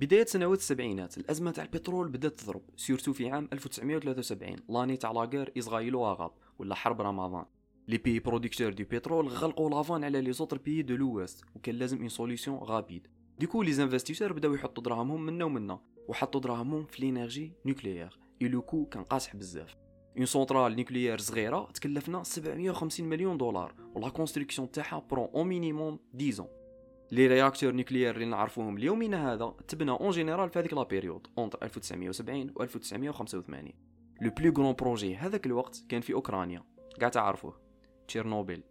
بداية سنوات السبعينات الأزمة تاع البترول بدأت تضرب. surtout في عام 1973 l'année تاع la guerre israélo-arabe ولا حرب رمضان. les pays producteurs de pétrole غلقوا la vanne على les autres pays de l'Ouest وكان لازم une solution rapide du coup les investisseurs بداو يحطوا دراهمهم منا ومنا وحطوا دراهمهم في l'énergie nucléaire et le coût كان قاصح بزاف. une centrale nucléaire صغيرة تكلفنا 750 مليون دولار و la construction تاعها prend au minimum 10 les réacteurs nucléaires اللي نعرفوهم اليومنا هذا تبنى en général في هذيك la période entre 1970 و 1985 le plus grand projet هذاك الوقت كان في أوكرانيا. كاع تعرفوه تشيرنوبيل.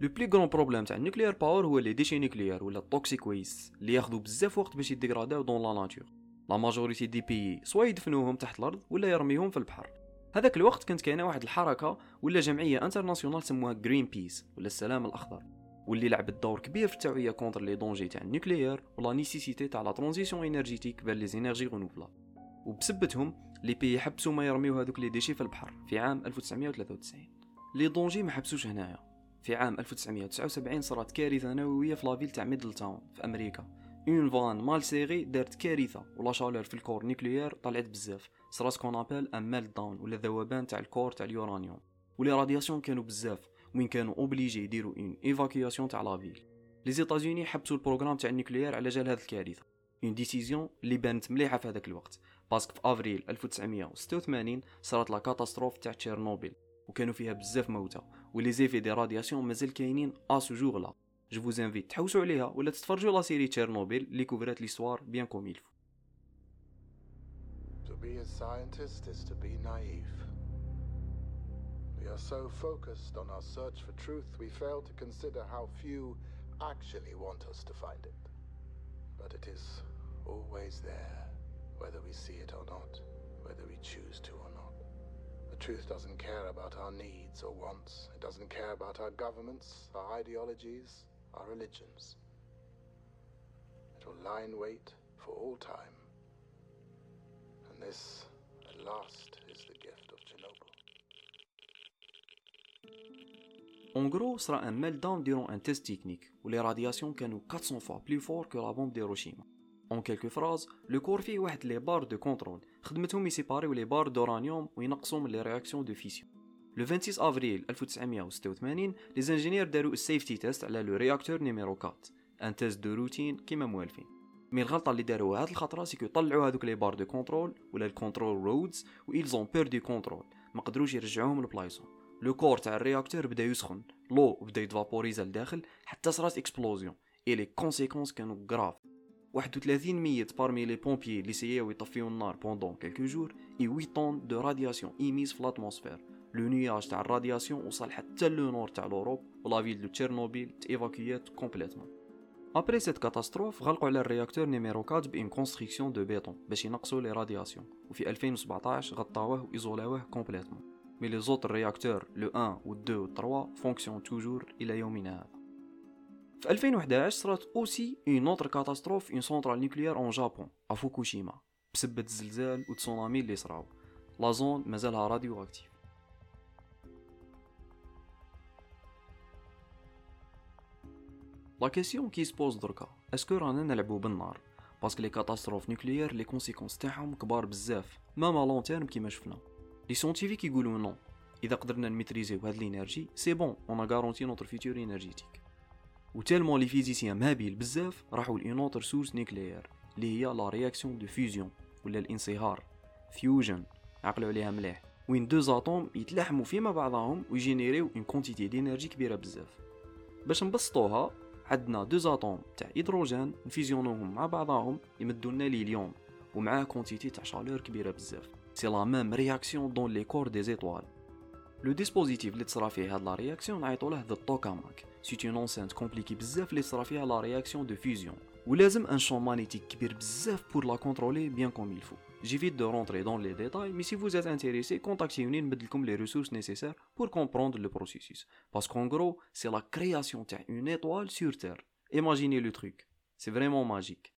le plus grand problème تاع ال nuclear power هو les déchets nucléaires ولا ال toxic waste اللي ياخذوا بزاف وقت باش يديغراداو dans la nature la majorité des pays soit يدفنوهم تحت الأرض ولا يرميهم في البحر. هذاك الوقت كانت كاينة واحد الحركة ولا جمعية internationale سموها Greenpeace ولا السلام الأخضر. واللي لعبت دور كبير في التوعية contre les dangers تاع ال nucléaire و la nécessité تاع la transition énergétique vers les énergies renouvelables وبسبتهم les pays حبسوا ما يرميو هذوك les déchets في البحر في عام 1993 les dangers ما حبسوش هنايا. في عام 1979 صارت كارثة نووية في la ville تاع ميدل تاون في أمريكا. une vanne mal serrée دارت كارثه و la chaleur في ال cœur nucléaire طلعت بزاف. صرات qu'on appelle un meltdown ولا ذوبان تاع ال cœur تاع اليورانيوم. و les radiations كانوا بزاف. وين كانوا obligés يديروا une évacuation تاع la ville les États-Unis حبسوا ال programme تاع ال nucléaire على جال هذه الكارثة. une décision اللي بانت مليحة في هذاك الوقت. parce que في افريل 1986 صارت la catastrophe تاع تشيرنوبيل وكانوا فيها بزاف موتى. و les effets des radiations مازال كاينين à cela je vous invite تحوسوا عليها ولا تتفرجوا la série تشيرنوبيل اللي كوفرات l'histoire bien comme To be a scientist is to be naive. We are so focused on our search for truth, we fail to consider how few actually want us to find it. But it is always there, whether we see it or not, whether we choose to or not. The truth doesn't care about our needs or wants, it doesn't care about our governments, our ideologies, our religions. It will lie in wait for all time. And this, at last, is the gift of Chernobyl. En gros, صرا un meltdown durant un test technique où les radiations كانوا 400 fois plus fort que la bombe d'Hiroshima. En quelques phrases, le cœur فيه واحد les barres de contrôle خدمتهم يسيباريو les barres d'uranium وينقصوا من les réactions de fission. Le 26 افريل 1986 les ingénieurs داروا ال safety test على le réacteur numéro 4 un test de routine كيما موالفين mais الغلطه اللي داروها هاد الخطره c'est que طلعوا هذوك les barres de contrôle ولا ال control rods و les barres de contrôle ما قدروش يرجعوهم لبلايصهم le cœur تاع ال réacteur بدا يسخن l'eau بدا يتفابوريزا لداخل حتى صرات explosion. et les conséquences كانوا غراف 31 ميت parmi les pompiers اللي سياو يطفيو النار pendant quelques jours et 8 tonnes de radiations émises في l'atmosphère le nuage تاع ال radiation وصل حتى le nord تاع l'Europe و la ville de تشيرنوبيل تيفاكيات complètement après cette catastrophe غلقوا على ال réacteur numéro 4 ب une construction de béton باش ينقصوا les radiations وفي 2017 غطاوه وايزولاوه complètement mais les autres réacteurs le 1 و 2 و 3 fonctionnent toujours إلى يومنا هذا في 2011 صرات aussi une autre catastrophe en centrale nucléaire au Japon à فوكوشيما بسبب الزلزال والتسونامي اللي صراو la zone مازالها radioactive la question qui se pose دركا est-ce que رانا نلعبو بالنار? parce que les catastrophes nucléaires les conséquences تاعهم كبار بزاف même long terme كيما شفنا. les scientifiques يقولوا non اذا قدرنا نميتريزيو هاد l'énergie c'est bon on garantit notre futur énergétique و tellement les physiciens مهابيل بزاف راحوا ل une autre source nucléaire اللي هي la réaction de fusion ولا الانصهار fusion عقلوا عليها مليح وين deux atomes يتلاحموا فيما بعضهم ويجينيريو une quantité d'énergie كبيره بزاف باش نبسطوها عندنا deux atomes تاع هيدروجين نفيزيونوهم مع بعضهم يمدوا لنا l'hélium ومعاه quantité تاع chaleur كبيره بزاف c'est la même réaction dans les cœurs des étoiles le dispositif اللي تصرا فيه هاد la réaction نعيطو له the tokamak c'est une enceinte compliquée بزاف اللي تصرا فيها la réaction de fusion ولازم un champ magnétique كبير بزاف pour la contrôler bien comme il faut j'évite de rentrer dans les détails mais si vous êtes intéressés كونتاكتيوني نمدلكم les ressources nécessaires pour comprendre le processus parce que en gros c'est la création تاع une étoile sur Terre Imaginez le truc. C'est vraiment magique.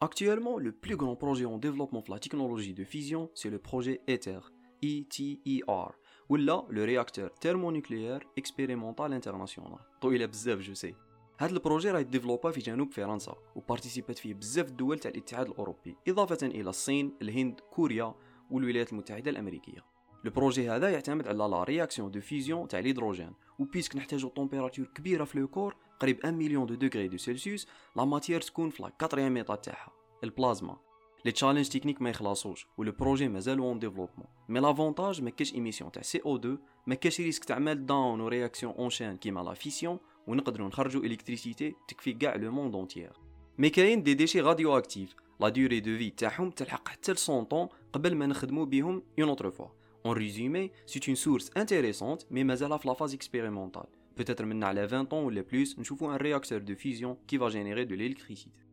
Actuellement, le plus grand projet en développement de la technologie de fusion, c'est le projet ITER, E-T-E-R, ou là, le réacteur thermonucléaire expérimental international. طويلة بزاف je sais. هذا البروجي راه يديفلوبا في جنوب فرنسا وبارتيسيبات فيه بزاف الدول تاع الاتحاد الاوروبي اضافه الى الصين الهند كوريا والولايات المتحده الامريكيه لو بروجي هذا يعتمد على لا رياكسيون دو فيزيون تاع الهيدروجين وبيسك نحتاجو طومبيراتور كبيره في لو كور قريب 1 million de degrés de Celsius la matière تكون في la 4 état تاعها البلازما. les challenges techniques ما يخلصوش و le projet مازال en développement. mais l'avantage ما كاش émission تاع CO 2 ما كاش risque تاع meltdown و réaction en chaîne كيما la fission ونقدروا نخرجوا électricité تكفي كاع le monde entier مي كاين دي ديشي راديو اكتيف لا دوري دو في تاعهم تلحق حتى ل 100 طون قبل ما نخدموا بهم اون اوتر فوا En résumé, c'est une source intéressante, mais mazala la phase expérimentale. Peut-être maintenant à 20 ans ou les plus, nous avons un réacteur de fusion qui va générer de l'électricité.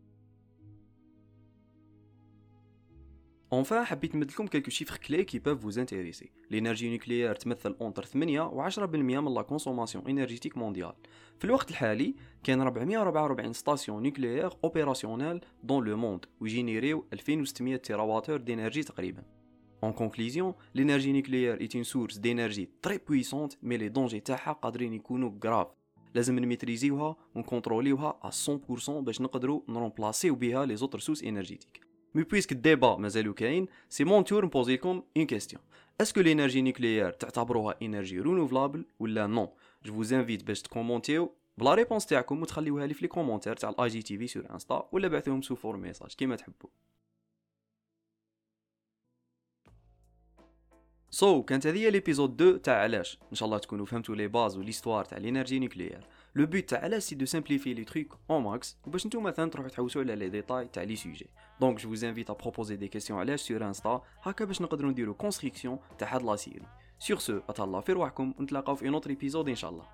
Enfin, حبيت نمدلكم quelques chiffres clés qui peuvent vous intéresser. L'énergie nucléaire تمثل entre 8 و 10% من la consommation énergétique mondiale. في الوقت الحالي كاين 444 ستاسيون نوكليير اوبيراسيونيل دون لو موند ويجينيريو 2600 تيراواتور دينرجي تقريبا. En conclusion, l'énergie nucléaire est une source d'énergie très puissante, mais les dangers تاعها قادرين يكونوا graves. لازم نميتريزيوها ونكونتروليوها à 100% باش نقدروا نرومبلاسيو بها les autres sources énergétiques. Mais puisque le débat مازالو كاين, c'est mon tour de poser comme une question. Est-ce que l'énergie nucléaire تعتبروها énergie renouvelable ولا non Je vous invite باش تكومونتيو بلا ريبونس تاعكم وتخليوها لي في لي كومونتير تاع الاي جي تي في سور انستا ولا بعثوهم سو فور ميساج كيما تحبوا سو so, كانت هذه l'épisode 2 تاع علاش ان شاء الله تكونوا فهمتوا les bases و l'histoire تاع l'énergie nucléaire le but تاع علاش c'est de simplifier les trucs un max وباش نتوما مثلا تروحوا تحوسوا على les détails تاع les sujets donc je vous invite à proposer des questions علاش sur Insta هكا باش نقدروا نديروا construction تاع هاد la série sur ce اتهلاو في رواحكم ونتلاقاو في un autre épisode ان شاء الله